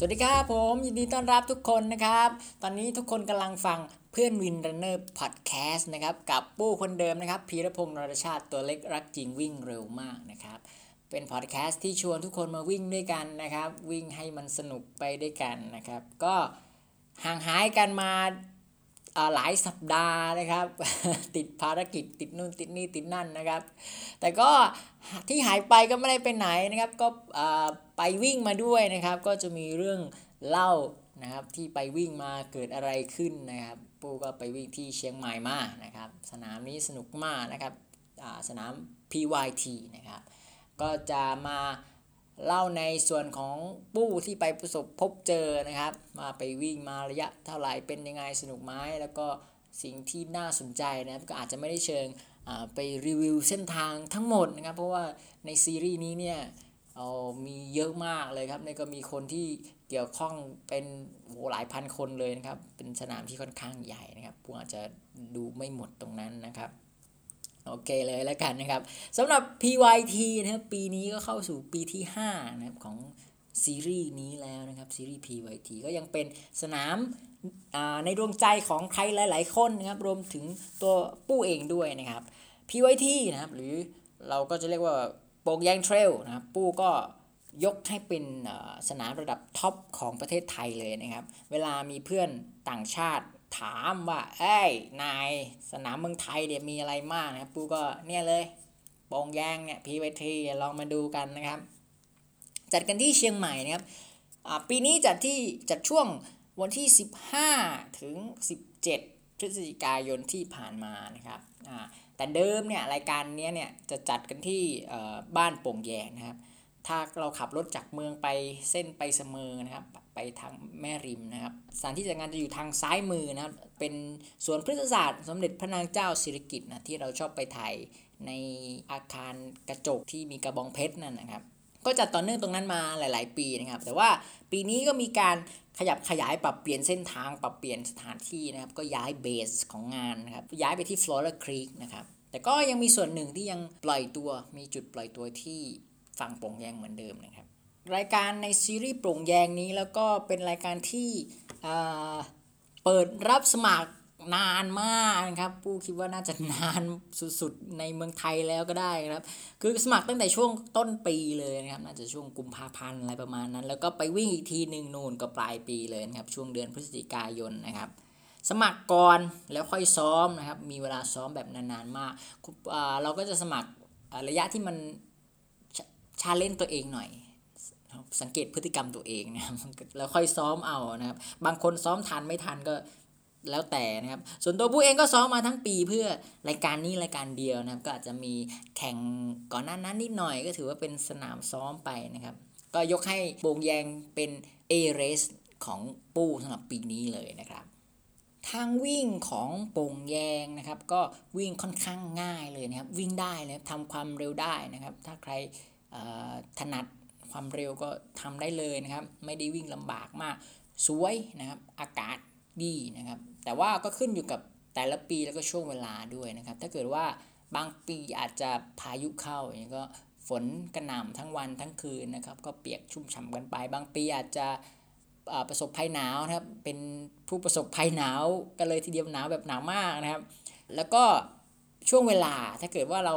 สวัสดีครับผมยินดีต้อนรับทุกคนนะครับ ตอนนี้ทุกคนกำลังฟังเพื่อนวินรันเนอร์พอดแคสต์นะครับ กับปู้คนเดิมนะครับพีรพงศ์นรชาติตัวเล็กรักจริงวิ่งเร็วมากนะครับ เป็นพอดแคสต์ที่ชวนทุกคนมาวิ่งด้วยกันนะครับ วิ่งให้มันสนุกไปด้วยกันนะครับ ก็ห่างหายกันมา หลายสัปดาห์นะครับ ติดภารกิจติดนู่นติดนี่ติดนั่นนะครับ แต่ก็ที่หายไปก็ไม่ได้ไปไหนนะครับ ก็ไปวิ่งมาด้วยนะครับ ก็จะมีเรื่องเล่านะครับที่ไปวิ่งมาเกิดอะไรขึ้นนะครับปูก็ไปวิ่งที่เชียงใหม่มานะครับ สนามนี้สนุกมากนะครับสนาม PYT นะครับ ก็จะมา เล่าในส่วนของปู้ที่ไปประสบพบเจอนะครับ มาไปวิ่งมาระยะเท่าไหร่เป็นยังไงสนุกไหมแล้วก็สิ่งที่น่าสนใจนะครับก็อาจจะไม่ได้เชิงไปรีวิวเส้นทางทั้งหมดนะครับ เพราะว่าในซีรีส์นี้เนี่ยเอามีเยอะมากเลยครับในก็มีคนที่เกี่ยวข้องเป็นโหหลายพันคนเลยนะครับ เป็นสนามที่ค่อนข้างใหญ่นะครับผมอาจจะดูไม่หมดตรงนั้นนะครับ โอเคเลยแล้วกันนะครับสำหรับ PYT นะครับปีนี้ก็เข้าสู่ปีที่5นะครับของซีรีส์นี้แล้วนะครับซีรีส์ PYT ก็ยังเป็นสนามในดวงใจของใครหลาย ๆ คนนะครับรวมถึงตัวปู้เองด้วยนะครับ PYT นะครับหรือเราก็จะเรียกว่าโปกยางเทรลนะครับปู้ก็ยกให้เป็นสนามระดับท็อปของประเทศไทยเลยนะครับ เวลามีเพื่อนต่างชาติ ถามว่า เอ้ย นายสนามเมืองไทยเดี๋ยมีอะไรมากนะปูก็เนี่ยเลยโปงแยงเนี่ยพีวทีลองมาดูกันนะครับ จัดกันที่เชียงใหม่นะครับปีนี้จัดที่จัดช่วงวันที่ 15 ถึง 17 พฤศจิกายนที่ผ่านมานะครับแต่เดิมเนี่ยรายการนี้เนี่ยจะจัดกันที่บ้านโป่งแยงนะครับ ถ้าเราขับรถจากเมืองไปเส้นไปเสมอนะครับ ไปทางแม่ริมนะครับสถานที่จัดงานจะอยู่ทางซ้ายมือนะครับ เป็นสวนพฤกษศาสตร์ สมเด็จพระนางเจ้าสิริกิติ์นะที่เราชอบไปถ่ายในอาคารกระจกที่มีกระบองเพชรนั่นนะครับ ก็จัดต่อเนื่องตรงนั้นมาหลาย ๆ ปีนะครับ แต่ว่าปีนี้ก็มีการขยับขยายปรับเปลี่ยนเส้นทางปรับเปลี่ยนสถานที่นะครับ ก็ย้ายเบสของงานนะครับย้ายไปที่ฟลอร์ครีกนะครับแต่ก็ยังมีส่วนหนึ่งที่ยังปล่อยตัวมีจุดปล่อยตัวที่ ฝั่งโปร่งแยงเหมือนเดิมนะครับ รายการในซีรีส์โปร่งแยงนี้แล้วก็เป็นรายการที่เปิดรับสมัครนานมากนะครับปู้คิดว่าน่าจะนานสุดๆในเมืองไทยแล้วก็ได้ครับ คือสมัครตั้งแต่ช่วงต้นปีเลยนะครับ น่าจะช่วงกุมภาพันธ์อะไรประมาณนั้น แล้วก็ไปวิ่งอีกทีหนึ่งนูนก็ปลายปีเลยนะครับ ช่วงเดือนพฤศจิกายนนะครับ สมัครก่อนแล้วค่อยซ้อมนะครับ มีเวลาซ้อมแบบนานๆมากเราก็จะสมัครระยะที่มัน ชาเลนตัวเองหน่อยสังเกตพฤติกรรมตัวเองนะครับแล้วค่อยซ้อมเอานะครับ บางคนซ้อมทันไม่ทันก็แล้วแต่นะครับ ส่วนตัวผู้เองก็ซ้อมมาทั้งปีเพื่อรายการนี้รายการเดียวนะครับ ก็อาจจะมีแข่งก่อนหน้านั้นนิดหน่อยก็ถือว่าเป็นสนามซ้อมไปนะครับ ก็ยกให้โปงแยงเป็น A race ของปู้สำหรับปีนี้เลยนะครับ ทางวิ่งของโป่งแยงนะครับ ก็วิ่งค่อนข้างง่ายเลยนะครับ วิ่งได้เลยทำความเร็วได้นะครับ ถ้าใคร ถนัดความเร็วก็ทำได้เลยนะครับ ไม่ได้วิ่งลำบากมาก สวยนะครับอากาศดีนะครับ แต่ว่าก็ขึ้นอยู่กับแต่ละปีแล้วก็ช่วงเวลาด้วยนะครับ ถ้าเกิดว่าบางปีอาจจะพายุเข้าอย่างนี้ก็ฝนกระหน่ำทั้งวันทั้งคืนนะครับ ก็เปียกชุ่มฉ่ากันไป บางปีอาจจะประสบภัยหนาวนะครับ เป็นผู้ประสบภัยหนาวกันเลยทีเดียวหนาวแบบหนาวมากนะครับ แล้วก็ช่วงเวลาถ้าเกิดว่าเรา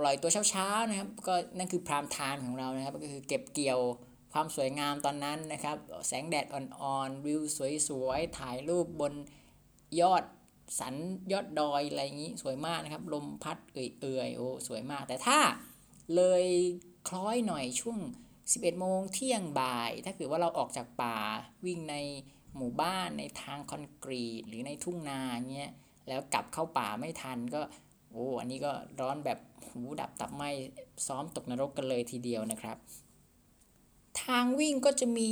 ปล่อยตัวเช้าๆนะครับก็นั่นคือพรามไทม์ของเรานะครับก็คือเก็บเกี่ยวความสวยงามตอนนั้นนะครับ แสงแดดอ่อนๆวิวสวยๆถ่ายรูปบนยอดสันยอดดอยอะไรอย่างนี้สวยมากนะครับ ลมพัดเอื่อยๆโอ้สวยมาก แต่ถ้าเลยคล้อยหน่อยช่วง 11 โมงเที่ยงบ่าย ถ้าเกิดว่าเราออกจากป่าวิ่งในหมู่บ้านในทางคอนกรีต หรือในทุ่งนาเงี้ยแล้วกลับเข้าป่าไม่ทันก็ โอ้อันนี้ก็ร้อนแบบหูดับตับไหมซ้อมตกนรกกันเลยทีเดียวนะครับ ทางวิ่งก็จะมี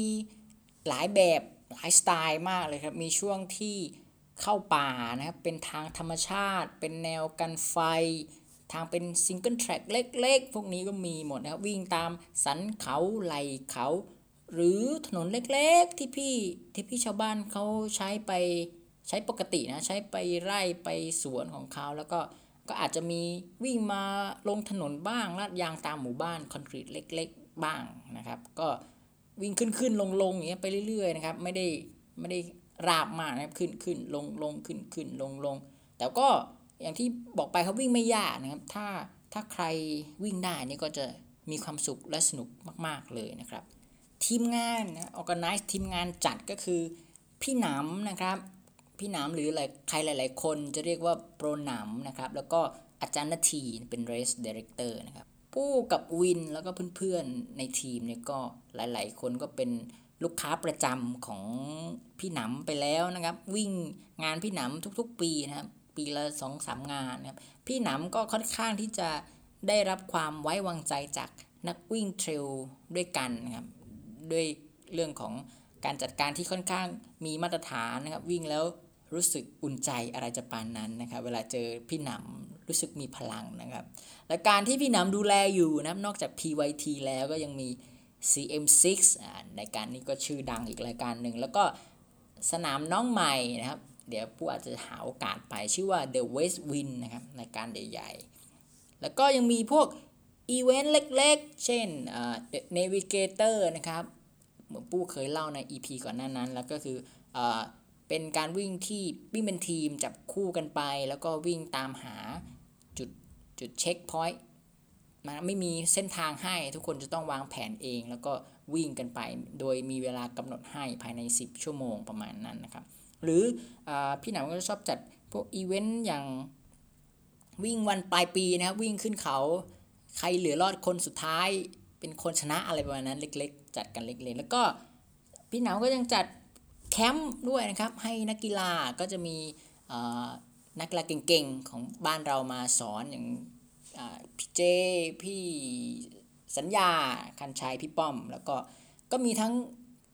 หลายแบบหลายสไตล์มากเลยครับ มีช่วงที่เข้าป่านะครับ เป็นทางธรรมชาติ เป็นแนวกันไฟ ทางเป็นซิงเกิลแทร็กเล็กๆ พวกนี้ก็มีหมดนะครับ วิ่งตามสันเขาไหลเขา หรือถนนเล็กๆที่พี่ที่พี่ชาวบ้านเขาใช้ไปใช้ปกตินะ ใช้ไปไร่ไปสวนของเขาแล้วก็ ก็อาจจะมีวิ่งมาลงถนนบ้างลาดยางตามหมู่บ้านคอนกรีตเล็ก ๆ บ้างนะครับ ก็วิ่งขึ้นขึ้นลงลงอย่างเงี้ยไปเรื่อยๆนะครับ ไม่ได้ไม่ได้ราบมากนะครับขึ้นขึ้นลงลงขึ้นขึ้นลงลงแต่ก็อย่างที่บอกไปเขาวิ่งไม่ยากนะครับ ถ้าถ้าใครวิ่งได้นี่ก็จะมีความสุขและสนุกมากๆเลยนะครับ ทีมงานนะ organize ทีมงานจัดก็คือพี่หนำนะครับ พี่หนำหรือใครหลาย ๆ คนจะเรียกว่าโปรหนำนะครับ แล้วก็อาจารย์นาทีเป็น race director นะครับผู้กับวินแล้วก็เพื่อน ๆ ในทีมเนี่ยก็หลาย ๆ คนก็เป็นลูกค้าประจำของพี่หนำไปแล้วนะครับ วิ่งงานพี่หนำทุก ๆ ปีนะครับ ปีละสองสามงานนะครับ พี่หนำก็ค่อนข้างที่จะได้รับความไว้วางใจจากนักวิ่งเทรลด้วยกันนะครับ ด้วยเรื่องของการจัดการที่ค่อนข้างมีมาตรฐานนะครับ วิ่งแล้ว รู้สึกอุ่นใจอะไรจะปานนั้นนะครับ เวลาเจอพี่หนำรู้สึกมีพลังนะครับ และการที่พี่หนำดูแลอยู่นะครับนอกจาก PYT แล้วก็ยังมี CM6 ในการนี้ก็ชื่อดังอีกรายการหนึ่ง แล้วก็สนามน้องใหม่นะครับ เดี๋ยวผู้อาจจะหาโอกาสไปชื่อว่า The West Win นะครับในการใหญ่ๆ แล้วก็ยังมีพวกอีเวนต์เล็กๆ เช่น The Navigator นะครับ เหมือนปู้เคยเล่าใน EP ก่อนหน้านั้น แล้วก็คืออ เป็นการวิ่งที่วิ่งเป็นทีมจับคู่กันไป แล้วก็วิ่งตามหาจุดจุดเช็คพอยต์มันไม่มีเส้นทางให้ทุกคนจะต้องวางแผนเอง แล้วก็วิ่งกันไป โดยมีเวลากำหนดให้ภายใน 10 ชั่วโมงประมาณนั้นนะครับ หรืออพี่หนาวก็ชอบจัดพวกอีเวนต์อย่างวิ่งวันปลายปีนะครับวิ่งขึ้นเขาใครเหลือรอดคนสุดท้ายเป็นคนชนะอะไรประมาณนั้นเล็ก ๆ จัดกันเล็กๆ แล้วก็พี่หนาวก็ยังจัด มป์ด้วยนะครับ ให้นักกีฬาก็จะมีนักกีฬาเก่งๆ ของบ้านเรามาสอนอย่างพี่เจพี่สัญญาคันชัยพี่ป้อม แล้วก็ก็มีทั้ง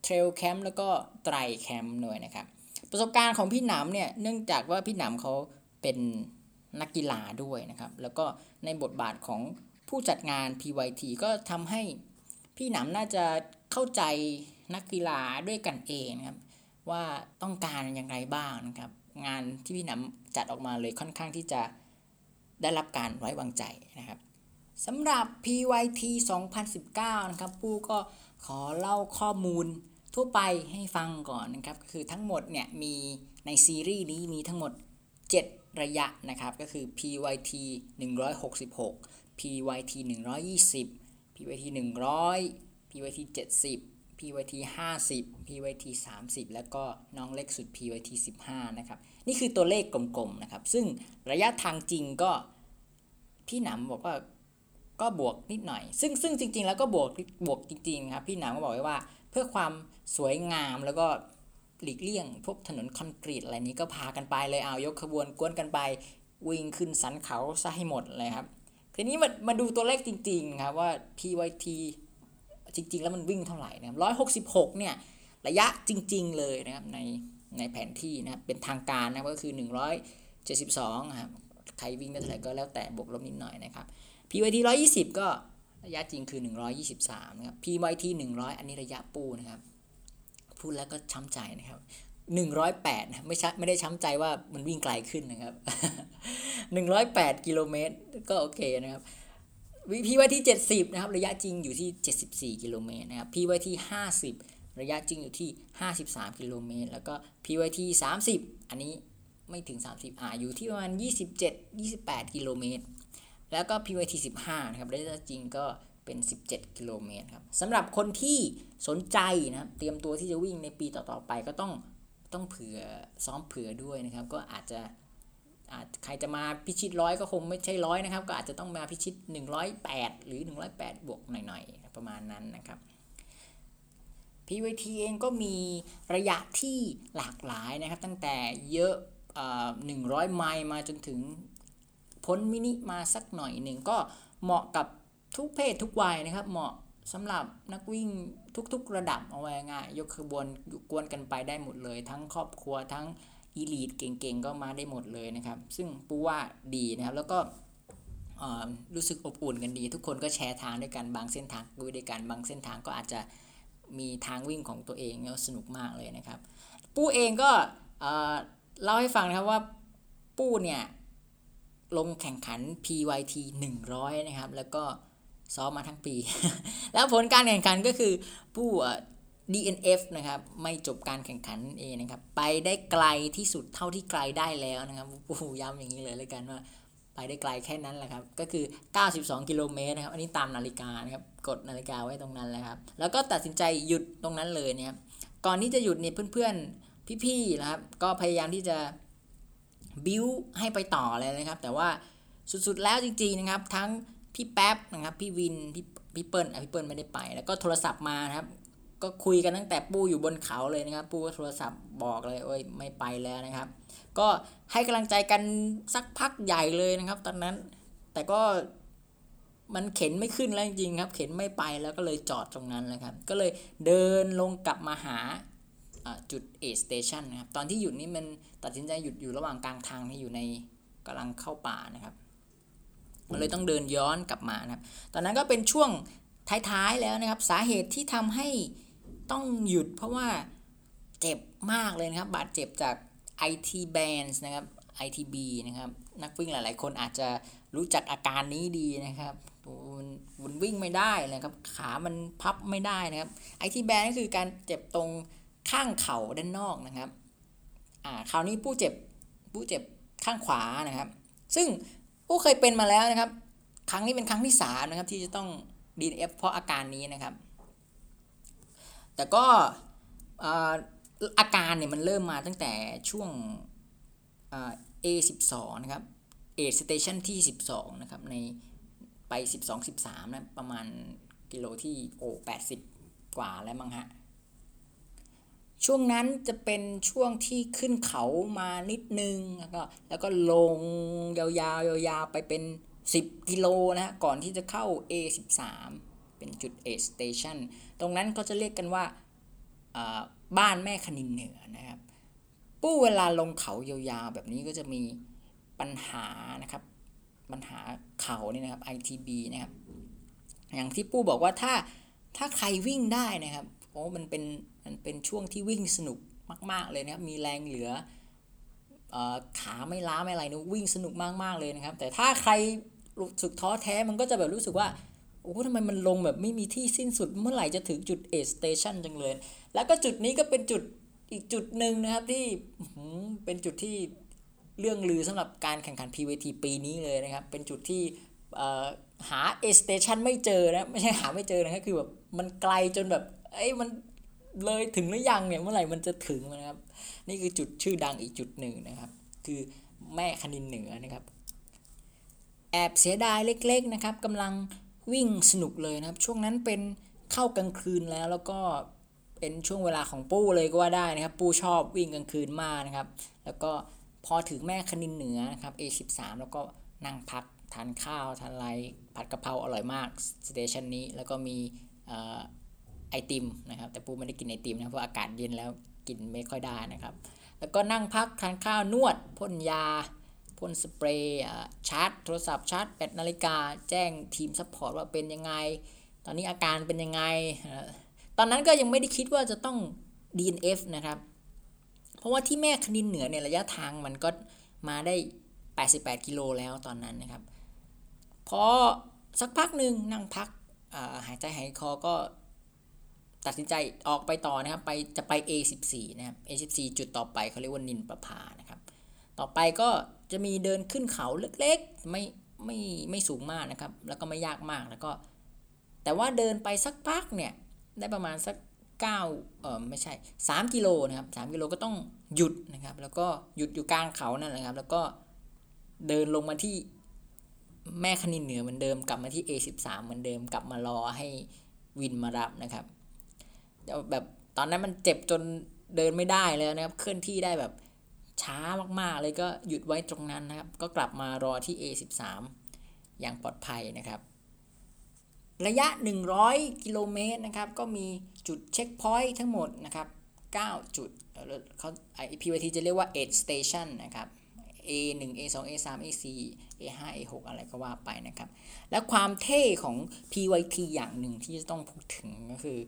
เทรลแคมป์แล้วก็ไตรแคมป์ด้วยนะครับ ประสบการณ์ของพี่หนำเนี่ยเนื่องจากว่าพี่หนำเขาเป็นนักกีฬาด้วยนะครับ แล้วก็ในบทบาทของผู้จัดงาน PYT ก็ทำให้พี่หนำน่าจะเข้าใจนักกีฬาด้วยกันเองนะครับ ว่าต้องการอย่างไรบ้างนะครับ งานที่พี่หนำจัดออกมาเลยค่อนข้างที่จะได้รับการไว้วางใจนะครับสำหรับ PYT 2019 นะครับปู้ก็ขอเล่าข้อมูลทั่วไปให้ฟังก่อนนะครับ คือทั้งหมดเนี่ยมีในซีรีส์นี้มีทั้งหมด 7 ระยะนะครับ ก็คือ PYT 166 PYT 120 PYT 100 PYT 70 PYT 50 PYT 30 แล้วก็น้องเล็กสุด PYT 15 นะครับ นี่คือตัวเลขกลมๆนะครับ ซึ่งระยะทางจริงก็พี่หนำบอกว่าก็บวกนิดหน่อย ซึ่งซึ่งจริง ๆ แล้วก็บวกบวกจริงๆครับพี่หนำก็บอกไว้ว่า เพื่อความสวยงามแล้วก็หลีกเลี่ยงพวกถนนคอนกรีตอะไรนี้ก็พากันไปเลยเอายกขบวนกวนกันไปวิ่งขึ้นสันเขาซะให้หมดเลยครับทีนี้มามาดูตัวเลขจริง ๆ ครับว่า PYT จริง ๆ แล้วมันวิ่งเท่าไหร่นะคร้อยหกสิบหกเนี่ยระยะจริง ๆ เลยนะครับในในแผนที่นะครับเป็นทางการนะก็คือ 172ครับใครวิ่งได้เท่าไหร่ก็แล้วแต่บวกลบนิดหน่อยนะครับ PYT 120 ก็ระยะจริงคือ 123นะครับ PYT 100 อันนี้ระยะปูนะครับ พูดแล้วก็ช้ำใจนะครับ 108นะไม่ใช่ไม่ได้ช้ำใจว่ามันวิ่งไกลขึ้นนะครับ 108 กิโลเมตรก็โอเคนะครับ PYT 70 นะครับ ระยะจริงอยู่ที่ 74 กิโลเมตรนะครับ PYT 50 ระยะจริงอยู่ที่ 53 กิโลเมตร แล้วก็ PYT 30 อันนี้ไม่ถึง 30อ่าอยู่ที่ประมาณ 27 28 กิโลเมตร แล้วก็ PYT 15 นะครับ ระยะจริงก็เป็น 17 กิโลเมตรครับสำหรับคนที่สนใจนะครับ เตรียมตัวที่จะวิ่งในปีต่อๆไปก็ต้องต้องเผื่อซ้อมเผื่อด้วยนะครับ ก็อาจจะ ใครจะมาพิชิตร้อยก็คงไม่ใช่ร้อยนะครับ ก็อาจจะต้องมาพิชิต 108 หรือ 108 บวกหน่อยๆ ประมาณนั้นนะครับ PYT เองก็มีระยะที่หลากหลายนะครับ ตั้งแต่เยอะหนึ่งร้อยไมล์มาจนถึงพ้นมินิมาสักหน่อยหนึ่งก็เหมาะกับทุกเพศทุกวัยนะครับ เหมาะสำหรับนักวิ่งทุกๆระดับเอาไว้ง่ายยกขบวนกวนกันไปได้หมดเลย ทั้งครอบครัวทั้ง อีลีดเก่งๆ ก็มาได้หมดเลยนะครับ ซึ่งปูว่าดีนะครับแล้วก็รู้สึกอบอุ่นกันดี ทุกคนก็แชร์ทางด้วยกันบางเส้นทางด้วยกันบางเส้นทางก็อาจจะมีทางวิ่งของตัวเองก็สนุกมากเลยนะครับ ปูเองก็เล่าให้ฟังนะครับว่าปู้เนี่ยลงแข่งขัน PYT 100 นะครับ แล้วก็ซ้อมมาทั้งปี แล้วผลการแข่งขันก็คือปู้ DNF นะครับไม่จบการแข่งขันเองนะครับไปได้ไกลที่สุดเท่าที่ไกลได้แล้วนะครับปูย้ำอย่างนี้เลยเลยกันว่า ไปได้ไกลแค่นั้นแหละครับก็คือ 92 กิโลเมตรนะครับอันนี้ตามนาฬิกานะครับกดนาฬิกาไว้ตรงนั้นแล้วครับแล้วก็ตัดสินใจหยุดตรงนั้นเลยนะครับก่อนที่จะหยุดเนี่ยเพื่อนๆพี่ๆนะครับก็พยายามที่จะบิ้วให้ไปต่อเลยนะครับ แต่ว่าสุดๆแล้วจริงๆนะครับทั้งพี่แป๊บนะครับพี่วินพี่พี่เปิ้ลพี่เปิ้ลไม่ได้ไป แล้วก็โทรศัพท์มานะครับ ก็คุยกันตั้งแต่ปูอยู่บนเขาเลยนะครับ ปูก็โทรศัพท์บอกเลยโอ้ยไม่ไปแล้วนะครับ ก็ให้กำลังใจกันสักพักใหญ่เลยนะครับ ตอนนั้น แต่ก็มันเข็นไม่ขึ้นแล้วจริงครับ เข็นไม่ไปแล้วก็เลยจอดตรงนั้นแล้วครับ ก็เลยเดินลงกลับมาหาจุด A station นะครับ ตอนที่หยุดนี้มันตัดสินใจหยุดอยู่ระหว่างกลางทางที่อยู่ในกำลังเข้าป่านะครับมันเลยต้องเดินย้อนกลับมานะครับ ตอนนั้นก็เป็นช่วงท้ายๆแล้วนะครับ สาเหตุที่ทำให้ ต้องหยุดเพราะว่าเจ็บมากเลยนะครับ บาดเจ็บจาก IT bands นะครับ ITB นะครับ นักวิ่งหลายๆ คนอาจจะรู้จักอาการนี้ดีนะครับมันวิ่งไม่ได้นะครับ ขามันพับไม่ได้นะครับ IT band ก็คือการเจ็บตรงข้างเข่าด้านนอกนะครับ อ่า คราวนี้ผู้เจ็บผู้เจ็บข้างขวานะครับ ซึ่งผู้เคยเป็นมาแล้วนะครับ ครั้งนี้เป็นครั้งที่สามนะครับที่จะต้อง DNF เพราะอาการนี้นะครับ แต่ก็อาการเนี่ยมันเริ่มมาตั้งแต่ช่วง A12 นะครับ A station ที่ 12 นะครับ ในไป 12 13 นะ ประมาณกิโลที่โอ80 กว่าแล้วมั้งฮะ ช่วงนั้นจะเป็นช่วงที่ขึ้นเขามานิดนึง แล้วก็แล้วก็ลงยาวๆยาวๆไปเป็น 10 กิโลนะ ก่อนที่จะเข้า A13 เป็นจุด A station ตรงนั้นก็จะเรียกกันว่าบ้านแม่คณินเหนือนะครับปู้เวลาลงเขายาวๆแบบนี้ก็จะมีปัญหานะครับปัญหาเขานี่นะครับ ITB นะครับ อย่างที่ปู้บอกว่าถ้าถ้าใครวิ่งได้นะครับโอ้มันเป็นมันเป็นช่วงที่วิ่งสนุกมาก ๆเลยนะครับ มีแรงเหลืออขาไม่ล้าไม่อะไรนะวิ่งสนุกมากๆเลยนะครับ แต่ถ้าใครรู้สึกท้อแท้มันก็จะแบบรู้สึกว่า โอ้ทำไมมันลงแบบไม่มีที่สิ้นสุดเมื่อไหร่จะถึงจุด A station จังเลย แล้วก็จุดนี้ก็เป็นจุดอีกจุดหนึ่งนะครับที่เป็นจุดที่เรื่องลือสำหรับการแข่งขัน PVT ปีนี้เลยนะครับ เป็นจุดที่หา A station ไม่เจอนะ ไม่ใช่หาไม่เจอนะค,คือแบบมันไกลจนแบบเอ้ยมันเลยถึงหรือยังเนี่ยเมื่อไหร่มันจะถึงนะครับ นี่คือจุดชื่อดังอีกจุดหนึ่งนะครับ คือแม่คณินเหนือนะครับ แอบเสียดายเล็ก ๆนะครับกำลัง วิ่งสนุกเลยนะครับ ช่วงนั้นเป็นเข้ากลางคืนแล้วแล้วก็เป็นช่วงเวลาของปู้เลยก็ว่าได้นะครับ ปู้ชอบวิ่งกลางคืนมากนะครับ แล้วก็พอถึงแม่คณินเหนือนะครับ A13 แล้วก็นั่งพักทานข้าวทานไรผัดกะเพราอร่อยมาก station นี้แล้วก็มีไอติมนะครับ แต่ปู้ไม่ได้กินไอติมนะเพราะอากาศเย็นแล้วกินไม่ค่อยได้นะครับ แล้วก็นั่งพักทานข้าวนวดพ่นยา พ่นสเปรย์ชาร์จโทรศัพท์ชาร์จแบตนาฬิกา แจ้งทีม support ว่าเป็นยังไง ตอนนี้อาการเป็นยังไง ตอนนั้นก็ยังไม่ได้คิดว่าจะต้อง DNF นะครับ เพราะว่าที่แม่คณินเหนือเนี่ยระยะทางมันก็มาได้ 88 กิโลแล้วตอนนั้นนะครับ พอสักพักหนึ่งนั่งพักหายใจหายคอก็ตัดสินใจออกไปต่อนะครับ ไปจะไป A14 นะครับ A14 จุดต่อไปเขาเรียกว่านินประพานะครับ ต่อไปก็ จะมีเดินขึ้นเขาเล็กๆ ไม่ไม่ไม่สูงมากนะครับ แล้วก็ไม่ยากมากแล้วก็ แต่ว่าเดินไปสักพักเนี่ยได้ประมาณสัก9เออไม่ใช่ 3 กิโลนะครับ3กิโลก็ต้องหยุดนะครับ แล้วก็หยุดอยู่กลางเขานั่นแหละครับ แล้วก็เดินลงมาที่แม่คณินเหนือเหมือนเดิมกลับมาที่ A13 เหมือนเดิมกลับมารอให้วินมารับนะครับแบบตอนนั้นมันเจ็บจนเดินไม่ได้แล้วนะครับ เคลื่อนที่ได้แบบ ช้ามากๆ เลยก็หยุดไว้ตรงนั้นนะครับ ก็กลับมารอที่ A13 อย่างปลอดภัยนะครับ ระยะ 100 กิโลเมตรนะครับ ก็มีจุดเช็คพอยต์ทั้งหมดนะครับ 9 จุดเขาไอพีวจะเรียกว่า8 station นะครับ A1 A2 A3 A4 A5 A6 อะไรก็ว่าไปนะครับ และความเท่ของ PYT อย่างหนึ่งที่จะต้องพูดถึงก็คือ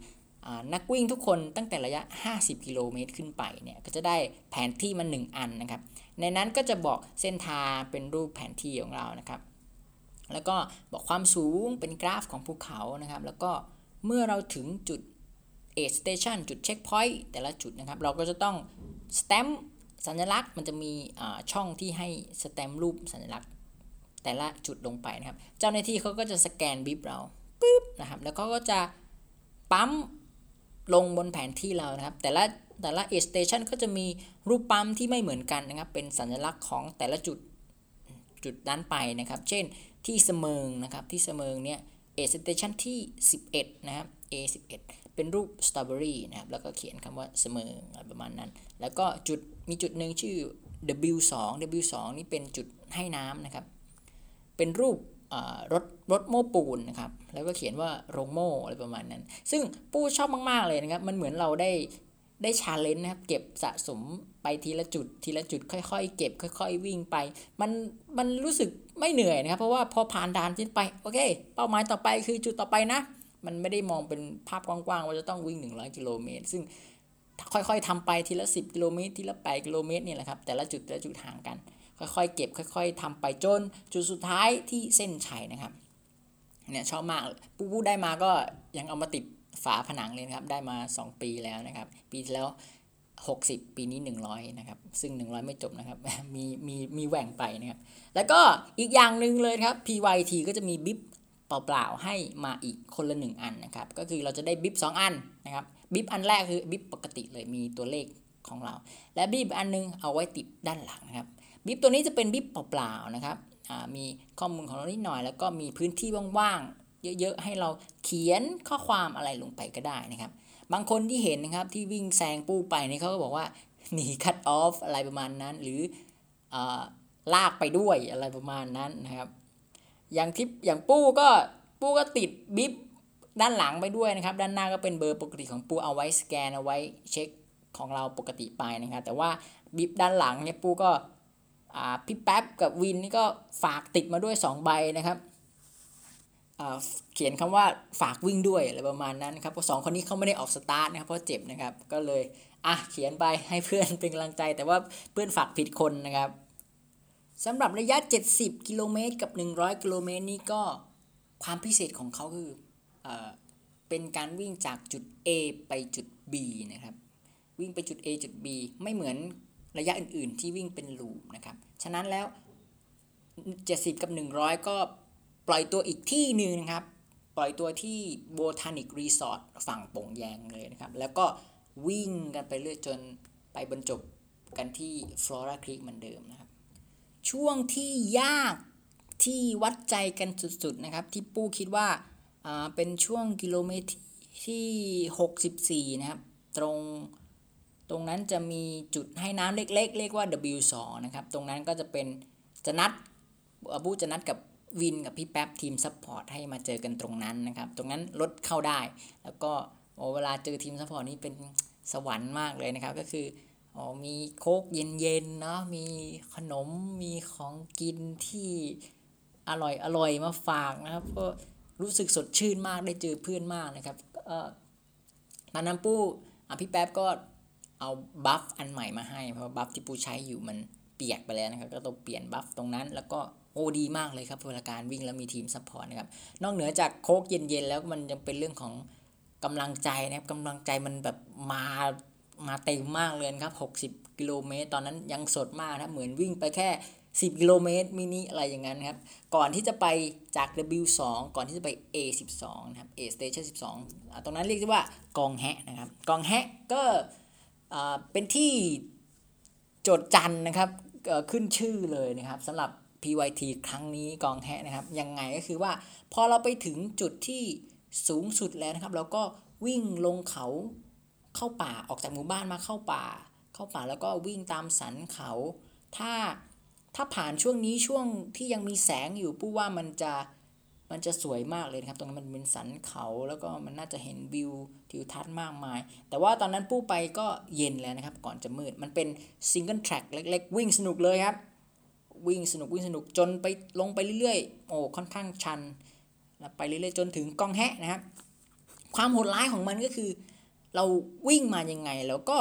นักวิ่งทุกคนตั้งแต่ระยะ 50 กิโลเมตรขึ้นไปเนี่ยก็จะได้แผนที่มา 1 อันนะครับ ในนั้นก็จะบอกเส้นทางเป็นรูปแผนที่ของเรานะครับ แล้วก็บอกความสูงเป็นกราฟของภูเขานะครับ แล้วก็เมื่อเราถึงจุด aid station จุด checkpoint แต่ละจุดนะครับ เราก็จะต้องสแตมป์สัญลักษณ์มันจะมีช่องที่ให้สแตมป์รูปสัญลักษณ์แต่ละจุดลงไปนะครับ เจ้าหน้าที่เขาก็จะสแกน bib เราปึ๊บนะครับแล้วเขาก็จะปั๊ม ลงบนแผนที่เรานะครับ แต่ละแต่ละ aid station ก็จะมีรูปปั๊มที่ไม่เหมือนกันนะครับ เป็นสัญลักษณ์ของแต่ละจุดจุดนั้นไปนะครับ เช่นที่สะเมิงนะครับ ที่สะเมิงเนี่ย aid station ที่ 11 นะครับ A11 เป็นรูปสตรอเบอรี่นะครับ แล้วก็เขียนคำว่าสะเมิงอะไรประมาณนั้น แล้วก็จุดมีจุดหนึ่งชื่อ W2 W2 นี่เป็นจุดให้น้ำนะครับ เป็นรูป รถรถโม่ปูนนะครับ แล้วก็เขียนว่าโรงโม่อะไรประมาณนั้น ซึ่งปู้ชอบมาก ๆ เลยนะครับ มันเหมือนเราได้ได้ชาเลนจ์นะครับ เก็บสะสมไปทีละจุด ทีละจุดค่อยๆ เก็บ ค่อย ๆ วิ่งไป มันมันรู้สึกไม่เหนื่อยนะครับ เพราะว่าพอผ่านด่านที่ไป โอเค เป้าหมายต่อไปคือจุดต่อไปนะ มันไม่ได้มองเป็นภาพกว้างๆว่าจะต้องวิ่ง 100 กิโลเมตร ซึ่งค่อยๆทำไปทีละ 10 กิโลเมตร ทีละ 8 กิโลเมตรนี่แหละครับ แต่ละจุดแต่ละจุดห่างกัน ค่อยๆ เก็บค่อยๆทำไปจนจุดสุดท้ายที่เส้นชัยนะครับเนี่ยชอบมากปูปูได้มาก็ยังเอามาติดฝาผนังเลยครับได้มา 2 ปีแล้วนะครับ ปีแล้ว 60 ปีนี้ 100นะครับซึ่ง 100 ไม่จบนะครับมีมีมีแหว่งไปนะครับแล้วก็อีกอย่างหนึ่งเลยครับ PYT ก็จะมีบิ๊บเปล่าๆให้มาอีกคนละหนึ่งอันนะครับก็คือเราจะได้บิ๊บ2อันนะครับบิ๊บอันแรกคือบิ๊บปกติเลยมีตัวเลขของเรา และบิ๊บอันนึงเอาไว้ติดด้านหลังนะครับ บิบตัวนี้จะเป็นบิบเปล่าๆนะครับมีข้อมูลของเรานิดหน่อย แล้วก็มีพื้นที่ว่างๆ เยอะๆ ให้เราเขียนข้อความอะไรลงไปก็ได้นะครับ บางคนที่เห็นนะครับที่วิ่งแซงปู้ไปนี่เขาก็บอกว่าหนีคัตออฟอะไรประมาณนั้น หรืออลากไปด้วยอะไรประมาณนั้นนะครับ อย่างทิปอย่างปู้ก็ปู้ก็ติดบิบด้านหลังไปด้วยนะครับ ด้านหน้าก็เป็นเบอร์ปกติของปู้เอาไว้สแกนเอาไว้เช็คของเราปกติไปนะครับ แต่ว่าบิบด้านหลังเนี่ยปู้ก็ พี่แป๊บกับวินนี่ก็ฝากติดมาด้วย 2 ใบนะครับเขียนคำว่าฝากวิ่งด้วยอะไรประมาณนั้นครับเพราะสองคนนี้เขาไม่ได้ออกสตาร์ทนะครับเพราะเจ็บนะครับก็เลยอะเขียนไปให้เพื่อนเป็นกำลังใจ แต่ว่าเพื่อนฝากผิดคนนะครับสำหรับระยะ 70 กิโลเมตรกับ 100 กิโลเมตรนี้ก็ความพิเศษของเขาคือเอเป็นการวิ่งจากจุด A ไปจุด B นะครับวิ่งไปจุด A จุด B ไม่เหมือน ระยะอื่น ๆ ที่วิ่งเป็นลูปนะครับฉะนั้นแล้ว 70 กับ 100 ก็ปล่อยตัวอีกที่หนึ่งนะครับ ปล่อยตัวที่ Botanic Resort ฝั่งโป่งแยงเลยนะครับ แล้วก็วิ่งกันไปเรื่อยจนไปบรรจบกันที่ Flora Creek เหมือนเดิมนะครับ ช่วงที่ยากที่วัดใจกันสุด ๆ นะครับ ที่ปู้คิดว่าเป็นช่วงกิโลเมตรที่ 64 นะครับ ตรง ตรงนั้นจะมีจุดให้น้ำเล็กๆ เรียกว่า W2 นะครับ ตรงนั้นก็จะเป็นจะนัดปู้จะนัดกับวินกับพี่แป๊บทีม support ให้มาเจอกันตรงนั้นนะครับ ตรงนั้นรถเข้าได้ แล้วก็เวลาเจอทีม support นี่เป็นสวรรค์มากเลยนะครับ ก็คืออ๋อมีโค้กเย็นๆเนาะมีขนมมีของกินที่อร่อยอร่อยมาฝากนะครับ ก็รู้สึกสดชื่นมากได้เจอเพื่อนมากนะครับเออตอนนั้นปู้อะพี่แป๊บก็ เอา buff อันใหม่มาให้ เพราะ buff ที่ปู้ใช้อยู่มันเปียกไปแล้วนะครับ ก็ต้องเปลี่ยน buff ตรงนั้นแล้วก็โอ้ดีมากเลยครับเวลาการวิ่งแล้วมีทีม support นะครับ นอกเหนือจากโค้กเย็นๆแล้วมันยังเป็นเรื่องของกำลังใจนะครับกำลังใจมันแบบมามาเต็มมากเลยครับ 60 กิโลเมตร ตอนนั้นยังสดมากนะเหมือนวิ่งไปแค่ 10 กิโลเมตรมินิอะไรอย่างนั้นครับ ก่อนที่จะไปจาก W2 ก่อนที่จะไป A12 นะครับ A Station 12 ตรงนั้นเรียกว่า กองแฮะนะครับ กองแฮะก็ เป็นที่โจดจันนะครับขึ้นชื่อเลยนะครับสำหรับ PYT ครั้งนี้กองแฮะนะครับยังไงก็คือว่าพอเราไปถึงจุดที่สูงสุดแล้วนะครับ เราก็วิ่งลงเขาเข้าป่าออกจากหมู่บ้านมาเข้าป่า เข้าป่าแล้วก็วิ่งตามสันเขา ถ้าถ้าผ่านช่วงนี้ช่วงที่ยังมีแสงอยู่ปู้ว่ามันจะ มันจะสวยมากเลยครับ ตรงนั้นมันเป็นสันเขาแล้วก็มันน่าจะเห็นวิวทิวทัศน์มากมาย แต่ว่าตอนนั้นปู้ไปก็เย็นแล้วนะครับ ก่อนจะมืด มันเป็นซิงเกิลแทร็กเล็กๆ วิ่งสนุกเลยครับ วิ่งสนุกวิ่งสนุกจนไปลงไปเรื่อยๆ โอ้ค่อนข้างชัน แล้วไปเรื่อยๆ จนถึงกองแฮะนะครับ ความโหดร้ายของมันก็คือ เราวิ่งมายังไงแล้วก็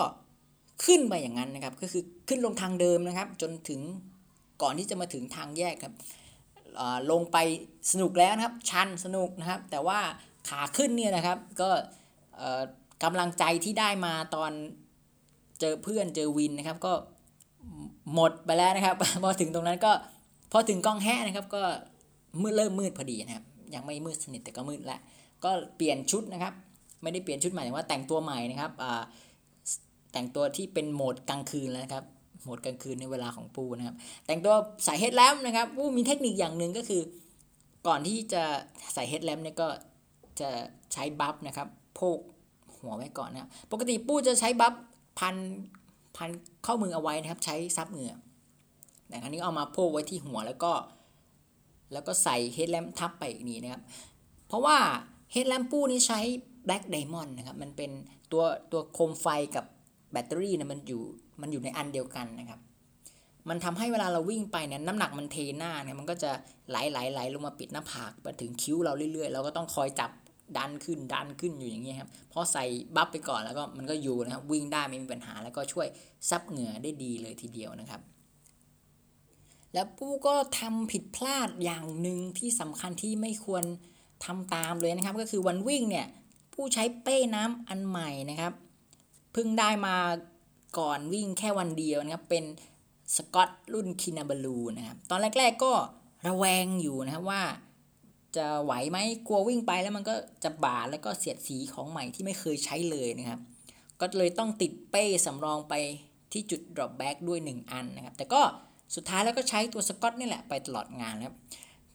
ขึ้นไปอย่างนั้นนะครับ ก็คือขึ้นลงทางเดิมนะครับ จนถึงก่อนที่จะมาถึงทางแยกครับ ลงไปสนุกแล้วนะครับ ชันสนุกนะครับ แต่ว่าขาขึ้นเนี่ยนะครับ ก็กำลังใจที่ได้มาตอนเจอเพื่อนเจอวินนะครับ ก็หมดไปแล้วนะครับ พอถึงตรงนั้นก็พอถึงกล้องแห้นะครับ ก็มืดเริ่มมืดพอดีนะครับ ยังไม่มืดสนิทแต่ก็มืดแล้วก็เปลี่ยนชุดนะครับ ไม่ได้เปลี่ยนชุดใหม่แต่ว่าแต่งตัวใหม่นะครับแต่งตัวที่เป็นโหมดกลางคืนแล้วนะครับ โหมดกลางคืนในเวลาของปูนะครับ แต่งตัวใส่เฮดแลมนะครับปูมีเทคนิคอย่างหนึ่งก็คือ ก่อนที่จะใส่เฮดแลมเนี่ยก็จะใช้บัฟนะครับโพกหัวไว้ก่อนนะครับปกติปูจะใช้บัฟพันพันข้อมือเอาไว้นะครับ ใช้ซับเหงื่อแต่ครั้นี้เอามาโพกไว้ที่หัวแล้วก็ แล้วก็ใส่เฮดแลมทับไปอีกนี้นะครับ เพราะว่าเฮดแลมปูนี้ใช้แบล็กไดมอนด์นะครับ มันเป็นตัวตัวโคมไฟกับแบตเตอรี่นะมันอยู่ มันอยู่ในอันเดียวกันนะครับ มันทำให้เวลาเราวิ่งไปเนี่ยน้ำหนักมันเทหน้าเนี่ยมันก็จะไหลไหลไหลลงมาปิดหน้าผากไปถึงคิ้วเราเรื่อยๆ เราก็ต้องคอยจับดันขึ้นดันขึ้นอยู่อย่างเงี้ยครับพอใส่บัฟไปก่อนแล้วก็มันก็อยู่นะครับวิ่งได้ไม่มีปัญหาแล้วก็ช่วยซับเหงื่อได้ดีเลยทีเดียวนะครับ แล้วปู้ก็ทำผิดพลาดอย่างหนึ่งที่สำคัญที่ไม่ควรทำตามเลยนะครับ ก็คือวันวิ่งเนี่ยผู้ใช้เป้น้ำอันใหม่นะครับเพิ่งได้มา ก่อนวิ่งแค่วันเดียวนะครับ เป็นสกอตรุ่นคินาบาลูนะครับ ตอนแรก ๆก็ระแวงอยู่นะครับว่าจะไหวไหมกลัววิ่งไปแล้วมันก็จะบาดแล้วก็เสียดสีของใหม่ที่ไม่เคยใช้เลยนะครับ ก็เลยต้องติดเป้สำรองไปที่จุด drop back ด้วย 1 อันนะครับ แต่ก็สุดท้ายแล้วก็ใช้ตัวสกอตนี่แหละไปตลอดงานครับ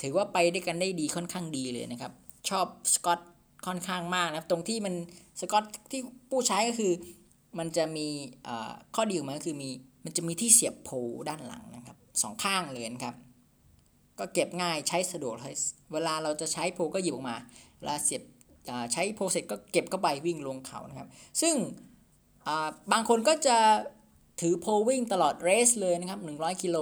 ถือว่าไปด้วยกันได้ดีค่อนข้างดีเลยนะครับ ชอบสกอตค่อนข้างมากนะครับ ตรงที่มันสกอตที่ผู้ใช้ก็คือ มันจะมีข้อดีของมันก็คือมีมันจะมีที่เสียบโพด้านหลังนะครับสองข้างเลยนะครับ ก็เก็บง่ายใช้สะดวกเลยเวลาเราจะใช้โพก็หยิบออกมาเวลาเสียบใช้โพเสร็จก็เก็บเข้าไปวิ่งลงเขานะครับ ซึ่งบางคนก็จะถือโพวิ่งตลอดเรสเลยนะครับ100กิโล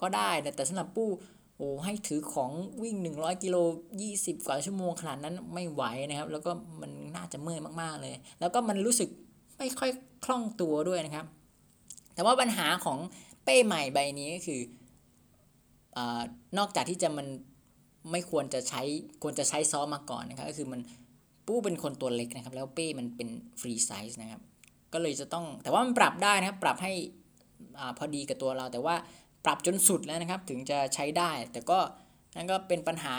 ก็ได้แต่สำหรับปู้โอ้ให้ถือของวิ่ง 100กิโล20 กว่าชั่วโมงขนาดนั้นไม่ไหวนะครับ แล้วก็มันน่าจะเมื่อยมากๆเลย แล้วก็มันรู้สึก ไม่ค่อยคล่องตัวด้วยนะครับ แต่ว่าปัญหาของเป้ใหม่ใบนี้ก็คือนอกจากที่จะมันไม่ควรจะใช้ควรจะใช้ซ้อมมาก่อนนะครับ ก็คือมันปู้เป็นคนตัวเล็กนะครับ แล้วเป้มันเป็น free size นะครับ ก็เลยจะต้องแต่ว่ามันปรับได้นะครับ ปรับให้พอดีกับตัวเรา แต่ว่าปรับจนสุดแล้วนะครับ ถึงจะใช้ได้ แต่ก็นั่นก็เป็นปัญหา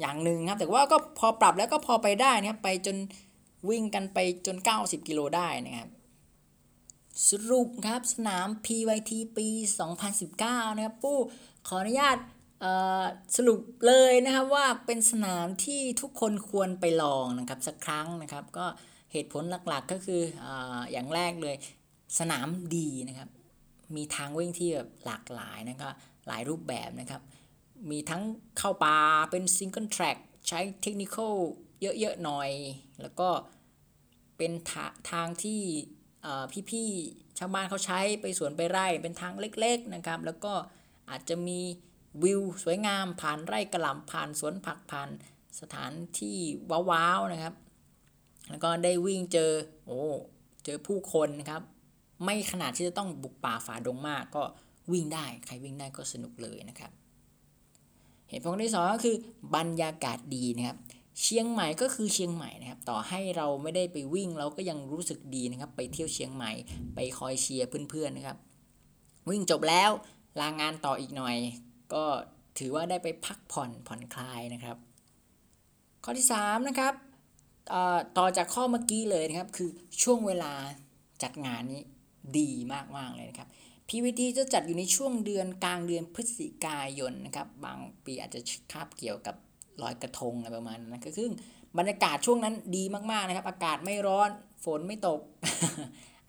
อย่างหนึ่งครับ แต่ว่าก็พอปรับแล้วก็พอไปได้นะครับ ไปจน วิ่งกันไปจน 90 กิโลได้นะครับ สรุปครับสนาม PYT ปี 2019 นะครับปู้ขออนุญาตสรุปเลยนะครับว่าเป็นสนามที่ทุกคนควรไปลองนะครับสักครั้งนะครับก็เหตุผลหลักๆก็คือออย่างแรกเลยสนามดีนะครับ มีทางวิ่งที่แบบหลากหลายนะครับหลายรูปแบบนะครับ มีทั้งเข้าป่าเป็น single track ใช้ technical เยอะๆหน่อย แล้วก็เป็นทางที่พี่ๆชาวบ้านเขาใช้ไปสวนไปไร่เป็นทางเล็กๆนะครับ แล้วก็อาจจะมีวิวสวยงามผ่านไร่กะหล่ำผ่านสวนผักผ่านสถานที่ว้าวๆนะครับ แล้วก็ได้วิ่งเจอโอ้เจอผู้คนนะครับ ไม่ขนาดที่จะต้องบุกป่าฝ่าดงมากก็วิ่งได้ใครวิ่งได้ก็สนุกเลยนะครับ เหตุผลที่สองก็คือบรรยากาศดีนะครับ เชียงใหม่ก็คือเชียงใหม่นะครับ ต่อให้เราไม่ได้ไปวิ่งเราก็ยังรู้สึกดีนะครับ ไปเที่ยวเชียงใหม่ ไปคอยเชียร์เพื่อนๆนะครับ วิ่งจบแล้วลางานต่ออีกหน่อย ก็ถือว่าได้ไปพักผ่อนผ่อนคลายนะครับ ข้อที่3นะครับต่อจากข้อเมื่อกี้เลยนะครับ คือช่วงเวลาจัดงานนี้ดีมากๆเลยนะครับ PYT จะจัดอยู่ในช่วงเดือนกลางเดือนพฤศจิกายนนะครับ บางปีอาจจะคาบเกี่ยวกับ ลอยกระทงอะไรประมาณนั้นก็คือบรรยากาศช่วงนั้นดีมากๆนะครับ อากาศไม่ร้อนฝนไม่ตก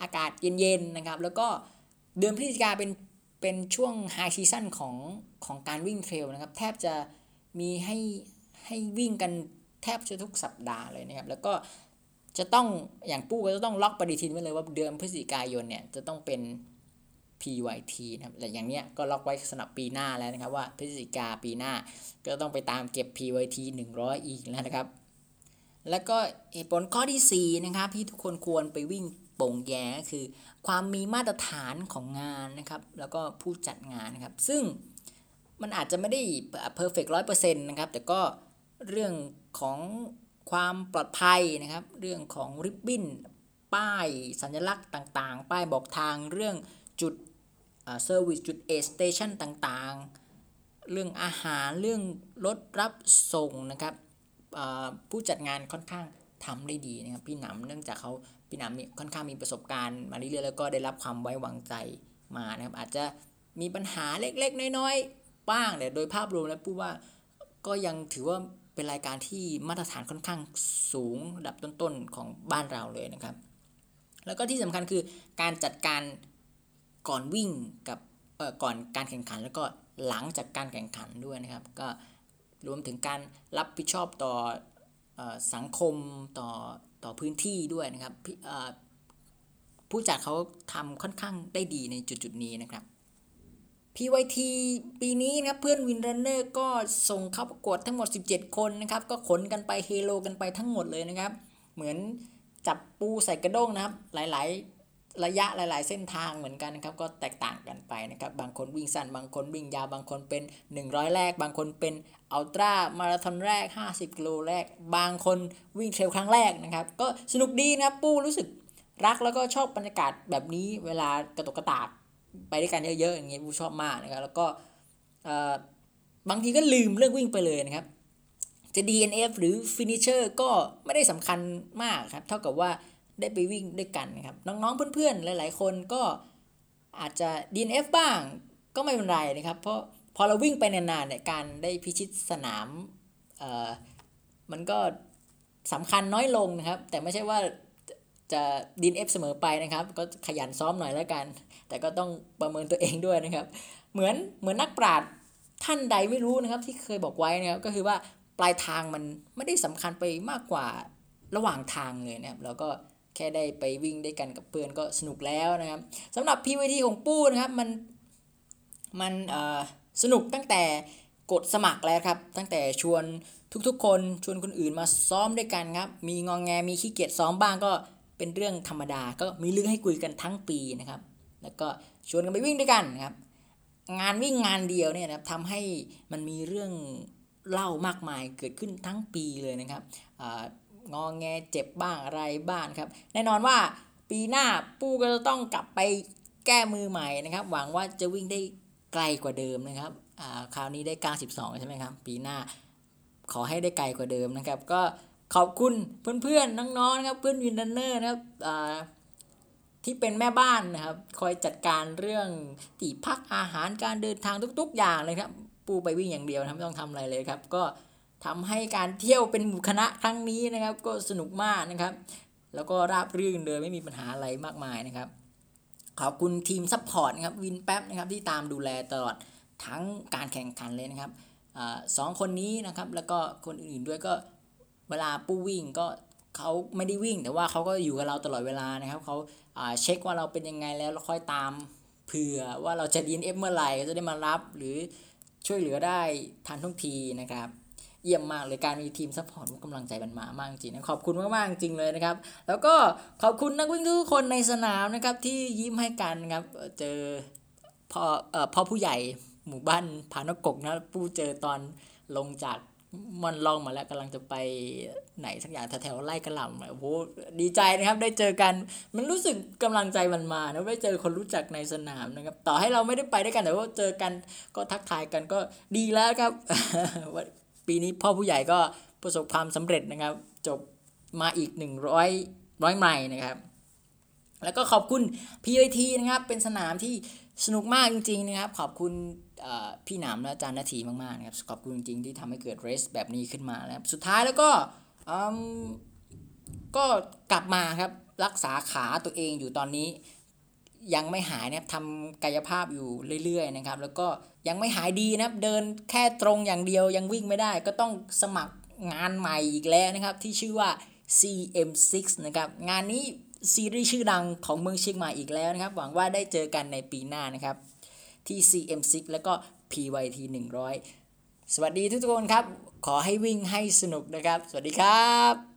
อากาศเย็นๆนะครับ แล้วก็เดือนพฤศจิกาเป็นเป็นช่วง high season ของของการวิ่ง trail นะครับ แทบจะมีให้ให้วิ่งกันแทบจะทุกสัปดาห์เลยนะครับ แล้วก็จะต้องอย่างปู้ก็จะต้องล็อกปฏิทินไว้เลยว่าเดือนพฤศจิกายนเนี่ยจะต้องเป็น PYT นะครับแต่อย่างเนี้ยก็ล็อกไว้สำหรับปีหน้าแล้วนะครับว่าพฤศจิกาปีหน้าก็ต้องไปตามเก็บ PYT 100 อีกแล้วนะครับ แล้วก็เหตุผลข้อที่4นะครับที่ทุกคนควรไปวิ่งโป่งแย่คือ ความมีมาตรฐานของงานนะครับ แล้วก็ผู้จัดงานนะครับ ซึ่งมันอาจจะไม่ได้ perfect ร้อยเปอร์เซ็นต์นะครับ แต่ก็เรื่องของความปลอดภัยนะครับ เรื่องของริบบิ้น ป้ายสัญลักษณ์ต่างๆ ป้ายบอกทางเรื่องจุด service จุด aid station ต่างๆ เรื่องอาหารเรื่องรถรับส่งนะครับผู้จัดงานค่อนข้างทำได้ดีนะครับพี่หนำเนื่องจากเขาพี่หนำมีค่อนข้างมีประสบการณ์มาเรื่อยๆแล้วก็ได้รับความไว้วางใจมานะครับอาจจะมีปัญหาเล็กๆ น้อยๆ บ้างแต่โดยภาพรวมแล้วพูดว่าก็ยังถือว่าเป็นรายการที่มาตรฐานค่อนข้างสูงระดับต้นๆของบ้านเราเลยนะครับ แล้วก็ที่สำคัญคือการจัดการ ก่อนวิ่งกับเอ่อก่อนการแข่งขัน แล้วก็หลังจากการแข่งขันด้วยนะครับ ก็รวมถึงการรับผิดชอบต่ออสังคมต่อต่อพื้นที่ด้วยนะครับผู้จัดเขาทำค่อนข้างได้ดีในจุดจุดนี้นะครับ PYT ปีนี้นะครับเพื่อนวินรันเนอร์ก็ส่งเข้าประกวดทั้งหมด 17 คนนะครับ ก็ขนกันไปเฮโลกันไปทั้งหมดเลยนะครับ เหมือนจับปูใส่กระด้งนะครับ หลาย ระยะหลาย ๆ เส้นทางเหมือนกันนะครับก็แตกต่างกันไปนะครับบางคนวิ่งสั้น บางคนวิ่งยาวบางคนเป็น 100 แรก บางคนเป็นอัลตร้ามาราธอนแรก 50กิโลแรก บางคนวิ่งเทรลครั้งแรกนะครับ ก็สนุกดีนะครับปู้รู้สึกรักแล้วก็ชอบบรรยากาศแบบนี้เวลากระตกกระตากไปด้วยกันเยอะ ๆ อย่างเงี้ยผู้ชอบมากนะครับแล้วก็บางทีก็ลืมเรื่องวิ่งไปเลยนะครับจะ DNF หรือ Finisher ก็ไม่ได้สำคัญมากครับเท่ากับว่า ได้ไปวิ่งด้วยกันนะครับ น้องๆเพื่อนๆ หลาย ๆ คนก็อาจจะ DNF บ้างก็ไม่เป็นไรนะครับ เพราะพอเราวิ่งไปนานๆเนี่ยการได้พิชิตสนามเออมันก็สำคัญน้อยลงนะครับ แต่ไม่ใช่ว่าจะดินเอฟเสมอไปนะครับ ก็ขยันซ้อมหน่อยแล้วกัน แต่ก็ต้องประเมินตัวเองด้วยนะครับ เหมือนเหมือนนักปราชญ์ท่านใดไม่รู้นะครับ ที่เคยบอกไว้นะครับ ก็คือว่าปลายทางมันไม่ได้สำคัญไปมากกว่าระหว่างทางเลยนะครับ แล้วก็ แค่ได้ไปวิ่งด้วยกันกับเพื่อนก็สนุกแล้วนะครับสำหรับ PVT ของปู้นะครับมันมันสนุกตั้งแต่กดสมัครแล้วครับ ตั้งแต่ชวนทุกๆ คนชวนคนอื่นมาซ้อมด้วยกันครับ มีงองแงมีขี้เกียจซ้อมบ้างก็เป็นเรื่องธรรมดา ก็มีเรื่องให้คุยกันทั้งปีนะครับ แล้วก็ชวนกันไปวิ่งด้วยกันครับ งานวิ่งงานเดียวเนี่ยนะครับทำให้มันมีเรื่องเล่ามากมายเกิดขึ้นทั้งปีเลยนะครับ งองแงเจ็บบ้างอะไรบ้างครับ แน่นอนว่าปีหน้าปูก็จะต้องกลับไปแก้มือใหม่นะครับ หวังว่าจะวิ่งได้ไกลกว่าเดิมนะครับคราวนี้ได้ 92 ใช่ไหมครับ ปีหน้าขอให้ได้ไกลกว่าเดิมนะครับ ก็ขอบคุณเพื่อนๆน้องๆนะครับเพื่อนวินดันเนอร์นะครับที่เป็นแม่บ้านนะครับ คอยจัดการเรื่องที่พักอาหารการเดินทางทุก ๆ อย่างเลยครับ ปูไปวิ่งอย่างเดียวนะไม่ต้องทำอะไรเลยครับ ก็ ทำให้การเที่ยวเป็นหมู่คณะครั้งนี้นะครับ ก็สนุกมากนะครับ แล้วก็ราบรื่นเลยไม่มีปัญหาอะไรมากมายนะครับ ขอบคุณทีม support นะครับวินแป๊บนะครับที่ตามดูแลตลอดทั้งการแข่งขันเลยนะครับอสองคนนี้นะครับแล้วก็คนอื่นๆด้วยก็เวลาปู้วิ่งก็เขาไม่ได้วิ่ง แต่ว่าเขาก็อยู่กับเราตลอดเวลานะครับเขาเช็คว่าเราเป็นยังไงแล้วเราค่อยตามเผื่อว่าเราจะ DNF เมื่อไหร่ก็จะได้มารับหรือช่วยเหลือได้ทันท่วงทีนะครับ เยี่ยมมากเลยการมีทีม support กำลังใจมันมามากจริงนะขอบคุณมากๆจริงเลยนะครับ แล้วก็ขอบคุณนักวิ่งทุกคนในสนามนะครับที่ยิ้มให้กันครับเจอพ่อเอ่อพ่อผู้ใหญ่หมู่บ้านผานกกกนะปู้เจอตอนลงจากม่อนล่องมาแล้วกำลังจะไปไหนสักอย่างแถวๆไร่กะหล่ำโอ้โหดีใจนะครับได้เจอกันมันรู้สึกกำลังใจมันมานะได้เจอคนรู้จักในสนามนะครับ ต่อให้เราไม่ได้ไปด้วยกันแต่ว่าเจอกันก็ทักทายกันก็ดีแล้วครับ ปีนี้พ่อผู้ใหญ่ก็ประสบความสำเร็จนะครับ จบมาอีก 100ร้อยไมล์นะครับ แล้วก็ขอบคุณ PIT นะครับ เป็นสนามที่สนุกมากจริง ๆ นะครับ ขอบคุณพี่หนามและอาจารย์นาทีมากๆนะครับ ขอบคุณจริง ๆ ที่ทำให้เกิดเรสแบบนี้ขึ้นมานะครับ สุดท้ายแล้วก็ก็กลับมาครับรักษาขาตัวเองอยู่ตอนนี้ ยังไม่หายนะครับทำกายภาพอยู่เรื่อยๆนะครับ แล้วก็ยังไม่หายดีนะครับ เดินแค่ตรงอย่างเดียวยังวิ่งไม่ได้ ก็ต้องสมัครงานใหม่อีกแล้วนะครับ ที่ชื่อว่า CM6 นะครับ งานนี้ซีรีส์ชื่อดังของเมืองเชียงใหม่อีกแล้วนะครับ หวังว่าได้เจอกันในปีหน้านะครับ ที่ CM6 แล้วก็ PYT 100 สวัสดีทุกคนครับ ขอให้วิ่งให้สนุกนะครับ สวัสดีครับ